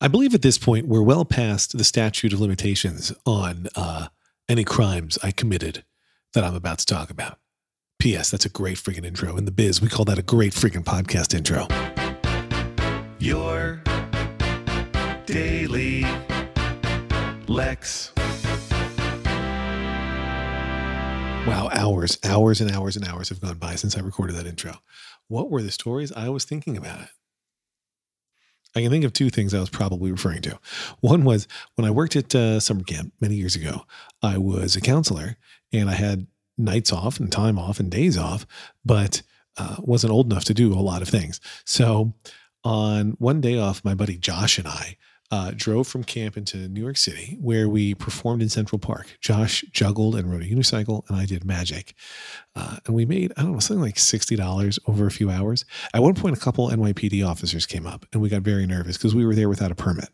I believe at this point we're well past the statute of limitations on uh, any crimes I committed that I'm about to talk about. P.S. That's a great freaking intro. In the biz, we call that a great freaking podcast intro. Your daily Lex. Wow, hours, hours and hours and hours have gone by since I recorded that intro. What were the stories I was thinking about it? I can think of two things I was probably referring to. One was when I worked at uh, summer camp many years ago, I was a counselor and I had nights off and time off and days off, but uh, wasn't old enough to do a lot of things. So on one day off, my buddy Josh and I uh, drove from camp into New York City, where we performed in Central Park. Josh juggled and rode a unicycle, and I did magic. Uh, and we made, I don't know, something like $60 over a few hours. At one point, a couple NYPD officers came up, and we got very nervous because we were there without a permit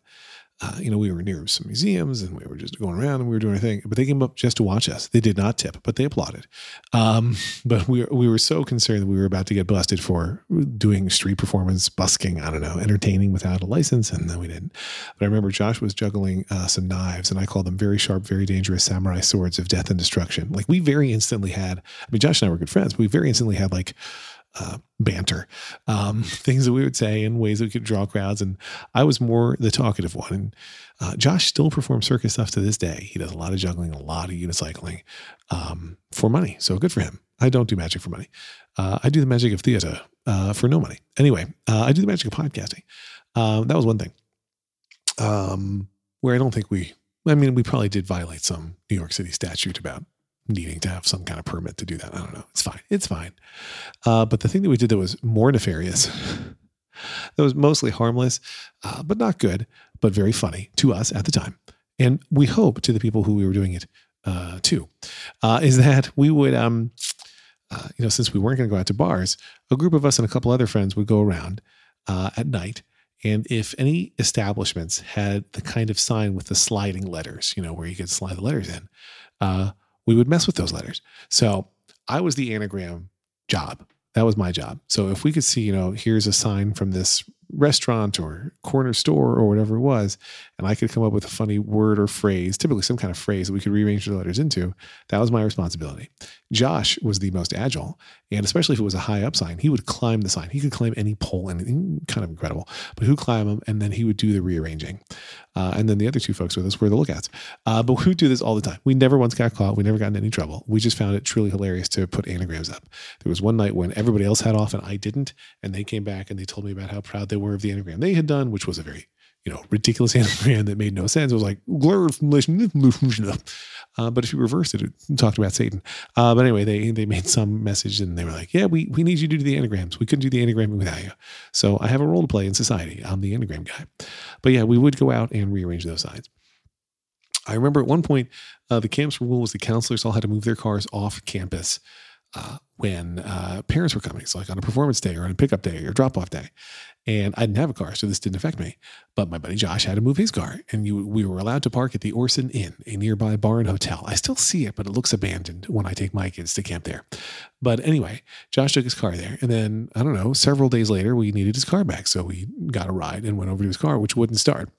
uh, you know, we were near some museums and we were just going around and we were doing our thing. But they came up just to watch us. They did not tip, but they applauded. Um, but we we were so concerned that we were about to get busted for doing street performance, busking, I don't know, entertaining without a license, and then we didn't. But I remember Josh was juggling uh, some knives, and I called them very sharp, very dangerous samurai swords of death and destruction. Like we very instantly had. I mean, Josh and I were good friends. But we very instantly had like uh, banter, um, things that we would say in ways that we could draw crowds. And I was more the talkative one. And uh, Josh still performs circus stuff to this day. He does a lot of juggling, a lot of unicycling um, for money. So good for him. I don't do magic for money. Uh, I do the magic of theater uh, for no money. Anyway, uh, I do the magic of podcasting. Um, that was one thing um, where I don't think we, I mean, we probably did violate some New York City statute about needing to have some kind of permit to do that. I don't know. It's fine. It's fine. Uh, but the thing that we did that was more nefarious, that was mostly harmless, uh, but not good, but very funny to us at the time. And we hope to the people who we were doing it uh, to, uh, is that we would, um, uh, you know, since we weren't going to go out to bars, a group of us and a couple other friends would go around uh, at night. And if any establishments had the kind of sign with the sliding letters, you know, where you could slide the letters in, we would mess with those letters. So I was the anagram job. That was my job. So if we could see, you know, here's a sign from this restaurant or corner store or whatever it was, and I could come up with a funny word or phrase, typically some kind of phrase that we could rearrange the letters into, that was my responsibility. Josh was the most agile, and especially if it was a high up sign, he would climb the sign. He could climb any pole, and kind of incredible. But would climb them, and then he would do the rearranging. Uh, and then the other two folks with us were the lookouts. Uh, but we would do this all the time. We never once got caught. We never got in any trouble. We just found it truly hilarious to put anagrams up. There was one night when everybody else had off and I didn't, and they came back and they told me about how proud they were of the anagram they had done, which was a very you know, ridiculous anagram that made no sense. It was like, uh, but if you reversed it, it talked about Satan. Uh, but anyway, they they made some message and they were like, yeah, we, we need you to do the anagrams. We couldn't do the anagram without you. So I have a role to play in society. I'm the anagram guy. But yeah, we would go out and rearrange those signs. I remember at one point, uh, the camp's rule was the counselors all had to move their cars off campus uh, when uh, parents were coming. So, like on a performance day or on a pickup day or drop off day. And I didn't have a car, so this didn't affect me. But my buddy Josh had to move his car, and you, we were allowed to park at the Orson Inn, a nearby bar and hotel. I still see it, but it looks abandoned when I take my kids to camp there. But anyway, Josh took his car there. And then, I don't know, several days later, we needed his car back. So we got a ride and went over to his car, which wouldn't start.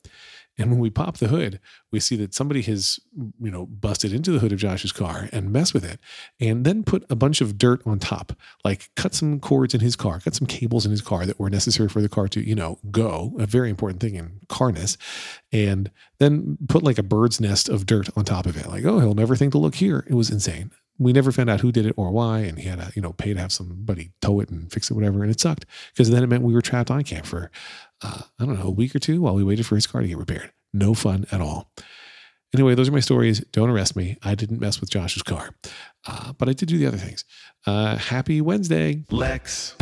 And when we pop the hood, we see that somebody has, you know, busted into the hood of Josh's car and messed with it and then put a bunch of dirt on top, like cut some cords in his car, cut some cables in his car that were necessary for the car to, you know, go, a very important thing in carness, and then put like a bird's nest of dirt on top of it. Like, oh, he'll never think to look here. It was insane. We never found out who did it or why, and he had to, you know, pay to have somebody tow it and fix it, whatever. And it sucked because then it meant we were trapped on camp for uh, I don't know, a week or two while we waited for his car to get repaired. No fun at all. Anyway, those are my stories. Don't arrest me. I didn't mess with Josh's car, uh, but I did do the other things. Uh, happy Wednesday. Lex.